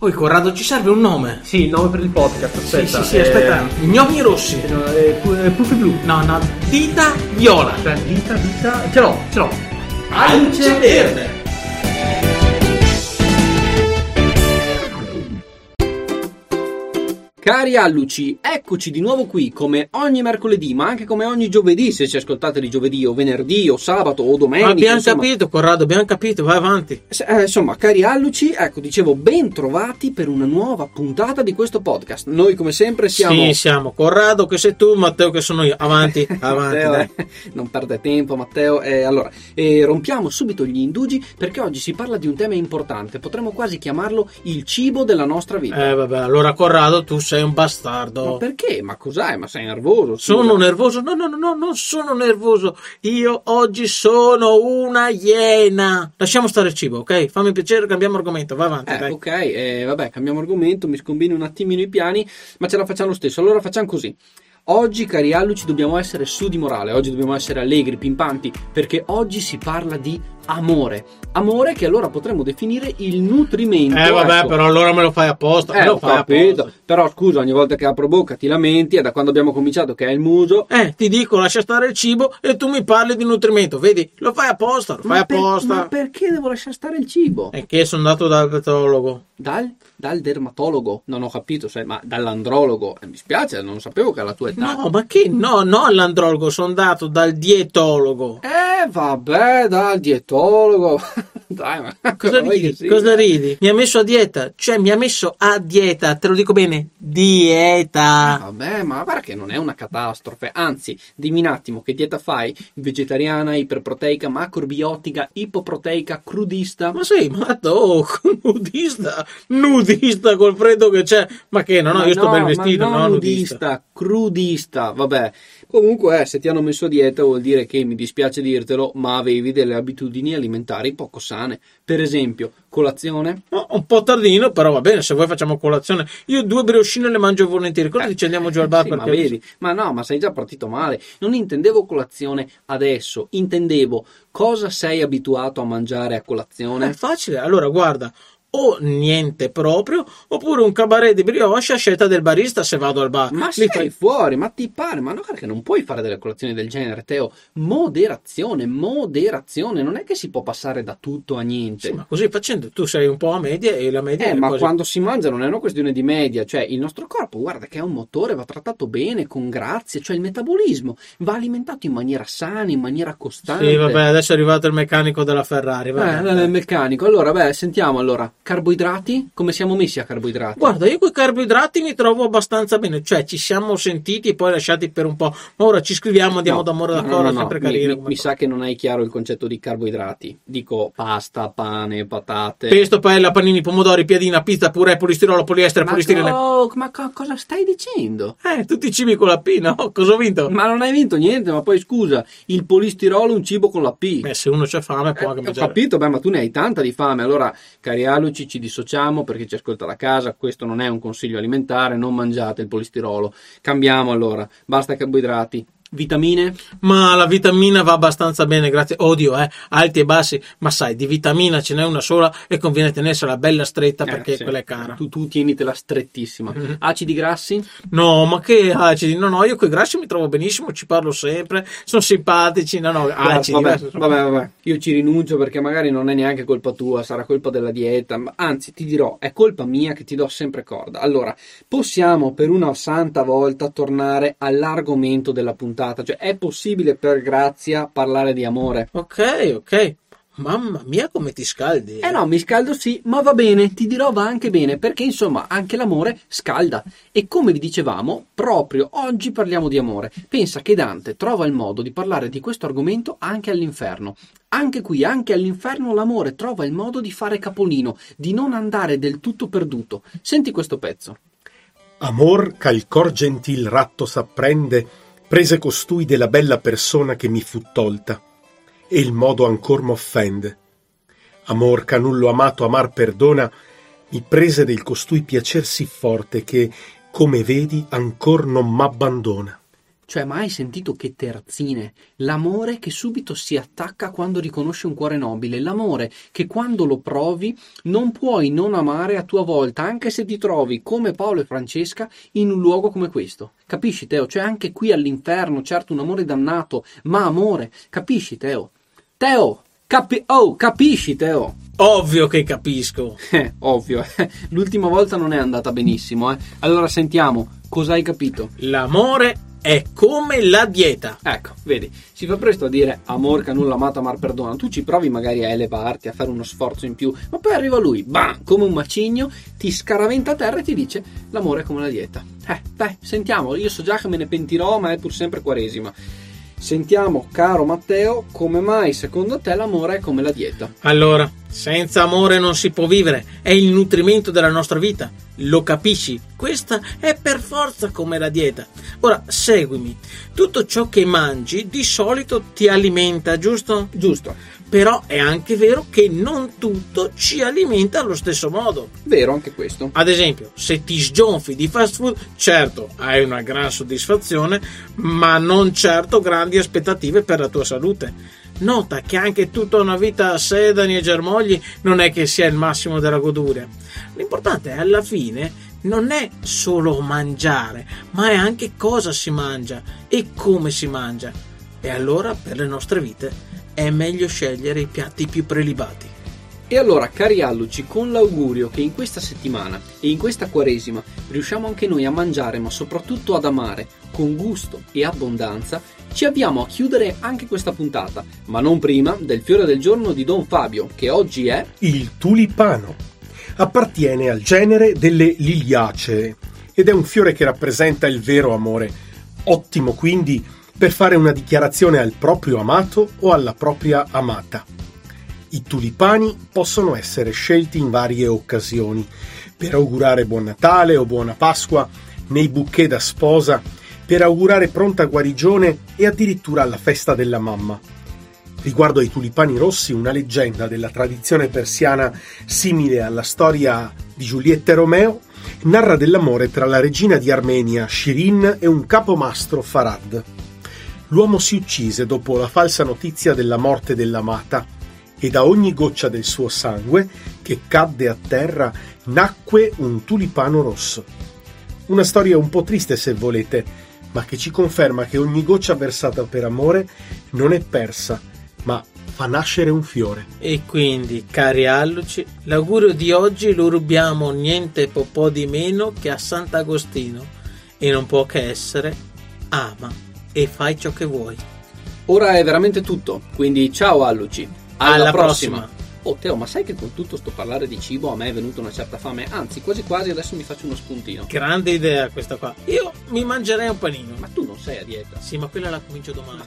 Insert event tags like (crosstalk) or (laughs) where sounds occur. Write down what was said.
Oh, Corrado, ci serve un nome. Sì, il nome per il podcast, aspetta. sì, sì, sì, aspetta. Eh, Gnomi rossi. no, eh, pu- eh, Puffi blu. No, no, dita viola. Aspetta, vita, vita. Ce l'ho, ce l'ho. Alce verde. Cari alluci, eccoci di nuovo qui come ogni mercoledì, ma anche come ogni giovedì, se ci ascoltate di giovedì o venerdì o sabato o domenica. abbiamo insomma. capito, Corrado, abbiamo capito, vai avanti. Eh, insomma, cari alluci, ecco, dicevo, ben trovati per una nuova puntata di questo podcast. Noi, come sempre, siamo. Sì, siamo Corrado che sei tu, Matteo che sono io. Avanti, (laughs) avanti. Matteo, dai. eh, non perde tempo, Matteo. Eh, allora, eh, rompiamo subito gli indugi perché oggi si parla di un tema importante. Potremmo quasi chiamarlo il cibo della nostra vita. Eh, vabbè, allora Corrado, tu sei un bastardo. Ma perché? Ma cos'hai? Ma sei nervoso? scusa? Sono nervoso? No, no, no, no, non sono nervoso. Io oggi sono una iena. Lasciamo stare il cibo, ok? Fammi piacere, cambiamo argomento. Vai avanti, Eh, ok, eh, vabbè, cambiamo argomento, mi scombino un attimino i piani, ma ce la facciamo lo stesso. Allora facciamo così. Oggi, cari alluci, dobbiamo essere su di morale, oggi dobbiamo essere allegri, pimpanti, perché oggi si parla di amore. Amore che allora potremmo definire il nutrimento. Eh, vabbè, ecco. però allora me lo fai apposta. Eh, me lo fai capito. apposta. Però scusa, ogni volta che apro bocca ti lamenti, è da quando abbiamo cominciato che è il muso. Eh, ti dico, lascia stare il cibo e tu mi parli di nutrimento. Vedi, lo fai apposta, lo fai Ma, per- apposta. ma perché devo lasciare stare il cibo? È che sono andato dal patologo. Dal, dal dermatologo? Non ho capito, sai, ma dall'andrologo? Eh, mi spiace, non sapevo che alla tua età. No, ma che? No, no all'andrologo, sono andato dal dietologo. Eh, vabbè, dal dietologo. (laughs) Dai, ma Cosa (laughs) ridi? sia? Cosa ridi? Mi ha messo a dieta, cioè mi ha messo a dieta, te lo dico bene, dieta. Vabbè, ma guarda che non è una catastrofe. Anzi, dimmi un attimo che dieta fai? Vegetariana, iperproteica, macrobiotica, ipoproteica, crudista? Ma sei matto, oh, (laughs) nudista, nudista col freddo che c'è. Ma che, no, no, Ma io sto no, ben vestito, no, nudista. nudista, crudista, vabbè. Comunque, eh, se ti hanno messo a dieta vuol dire che, mi dispiace dirtelo, ma avevi delle abitudini alimentari poco sane. Per esempio, colazione? No, un po' tardino, però va bene, se vuoi facciamo colazione. Io due briochine le mangio volentieri. Cosa dici andiamo giù al bar Sì, ma vedi, ma no, ma sei già partito male. Non intendevo colazione adesso, intendevo cosa sei abituato a mangiare a È colazione. facile, allora guarda, o niente proprio, oppure un cabaret di brioche a scelta del barista se vado al bar. Ma sei fai- fuori, ma ti pare? Ma no, perché non puoi fare delle colazioni del genere, Teo. Moderazione, moderazione. Non è che si può passare da tutto a niente. Sì, ma così facendo tu sei un po' a media e la media Eh, ma quasi- quando si mangia non è una questione di media, cioè il nostro corpo, guarda che è un motore, va trattato bene, con grazie, cioè il metabolismo va alimentato in maniera sana, in maniera costante. Sì, vabbè, adesso è arrivato il meccanico della Ferrari. Eh, vabbè. il meccanico. Allora, beh, sentiamo allora. Carboidrati? Come siamo messi a carboidrati? Guarda, io con i carboidrati mi trovo abbastanza bene, cioè ci siamo sentiti e poi lasciati per un po', ma ora ci scriviamo, andiamo No, d'amore no, d'accordo, no, no, sempre mi- carino. Mi, mi sa che non hai chiaro il concetto di carboidrati. Dico pasta, pane, patate. Pesto, paella, panini, pomodori, piadina, pizza, purè, polistirolo, poliestere, Ma, polistirene. co- ma co- cosa stai dicendo? Eh, tutti i cibi con la P, no? (laughs) Cosa ho vinto? Ma non hai vinto niente, ma poi scusa, il polistirolo è un cibo con la P. Eh, se uno c'ha fame può Eh, anche ho mangiare. capito, beh, ma tu ne hai tanta di fame. Allora, cari aluci, ci dissociamo perché ci ascolta da casa. Questo non è un consiglio alimentare, non mangiate il polistirolo. Cambiamo allora, basta carboidrati. Vitamine? Ma la vitamina va abbastanza bene, grazie. Odio, eh, alti e bassi. Ma sai, di vitamina ce n'è una sola e conviene tenersela bella stretta perché Eh, sì. quella è cara. Tu, tu tienitela strettissima. Mhm. Acidi grassi? No, ma che acidi? No, no, io con i grassi mi trovo benissimo, ci parlo sempre, sono simpatici. No, no, acidi. vabbè, sono- vabbè, vabbè. Io ci rinuncio perché magari non è neanche colpa tua, sarà colpa della dieta. ma Anzi, ti dirò, è colpa mia che ti do sempre corda. Allora, possiamo per una santa volta tornare all'argomento della puntata. Cioè, è possibile per grazia parlare di amore? Ok, ok. Mamma mia, come ti scaldi. Eh no, mi scaldo sì, ma va bene, ti dirò va anche bene, perché insomma anche l'amore scalda. E come vi dicevamo, proprio oggi parliamo di amore. Pensa che Dante trova il modo di parlare di questo argomento anche all'inferno. Anche qui, anche all'inferno, l'amore trova il modo di fare capolino, di non andare del tutto perduto. Senti questo pezzo. Amor ch'al cor gentil ratto s'apprende, prese costui della bella persona che mi fu tolta, e il modo ancor m'offende. Amor che a nullo amato amar perdona, mi prese del costui piacer sì forte che, come vedi, ancor non m'abbandona. Cioè, mai hai sentito che terzine? L'amore che subito si attacca quando riconosce un cuore nobile, l'amore che quando lo provi non puoi non amare a tua volta, anche se ti trovi come Paolo e Francesca in un luogo come questo. Capisci, Teo? Cioè, anche qui all'inferno, certo, un amore dannato, ma amore. Capisci, Teo? Teo! Capi- oh, capisci, Teo? Ovvio che capisco. (laughs) Eh, ovvio, (laughs) l'ultima volta non è andata benissimo, eh. Allora sentiamo, cosa hai capito? L'amore è come la dieta. Ecco, vedi, si fa presto a dire amor che nulla amato, amar perdona. Tu ci provi magari a elevarti, a fare uno sforzo in più, ma poi arriva lui, bam, come un macigno, ti scaraventa a terra e ti dice l'amore è come la dieta. Eh, dai, sentiamo, io so già che me ne pentirò, ma è pur sempre quaresima. Sentiamo, caro Matteo, come mai secondo te l'amore è come la dieta? Allora, senza amore non si può vivere, è il nutrimento della nostra vita. Lo capisci? Questa è per forza come la dieta. Ora, seguimi. Tutto ciò che mangi di solito ti alimenta, giusto? Giusto. Però è anche vero che non tutto ci alimenta allo stesso modo. Vero anche questo. Ad esempio, se ti sgonfi di fast food, certo hai una gran soddisfazione, ma non certo grandi aspettative per la tua salute. Nota che anche tutta una vita a sedani e germogli non è che sia il massimo della goduria. L'importante è alla fine non è solo mangiare, ma è anche cosa si mangia e come si mangia. E allora per le nostre vite è meglio scegliere i piatti più prelibati. E allora, cari alluci, con l'augurio che in questa settimana e in questa quaresima riusciamo anche noi a mangiare, ma soprattutto ad amare, con gusto e abbondanza, ci avviamo a chiudere anche questa puntata, ma non prima del fiore del giorno di Don Fabio, che oggi è... Il tulipano. Appartiene al genere delle liliacee ed è un fiore che rappresenta il vero amore. Ottimo quindi per fare una dichiarazione al proprio amato o alla propria amata. I tulipani possono essere scelti in varie occasioni, per augurare buon Natale o buona Pasqua, nei bouquet da sposa, per augurare pronta guarigione e addirittura alla festa della mamma. Riguardo ai tulipani rossi, una leggenda della tradizione persiana simile alla storia di Giulietta e Romeo narra dell'amore tra la regina di Armenia, Shirin, e un capomastro, Farad l'uomo si uccise dopo la falsa notizia della morte dell'amata e da ogni goccia del suo sangue che cadde a terra nacque un tulipano rosso. Una storia un po' triste se volete, ma che ci conferma che ogni goccia versata per amore non è persa, ma fa nascere un fiore. E quindi, cari alluci, l'augurio di oggi lo rubiamo niente po' di meno che a Sant'Agostino e non può che essere ama e fai ciò che vuoi. Ora è veramente tutto, quindi ciao Alluci. Alla, Alla prossima. prossima. Oh Teo, ma sai che con tutto sto parlare di cibo a me è venuta una certa fame? Anzi, quasi quasi adesso mi faccio uno spuntino. Grande idea questa qua. Io mi mangerei un panino. Ma tu non sei a dieta. Sì, ma quella la comincio domani.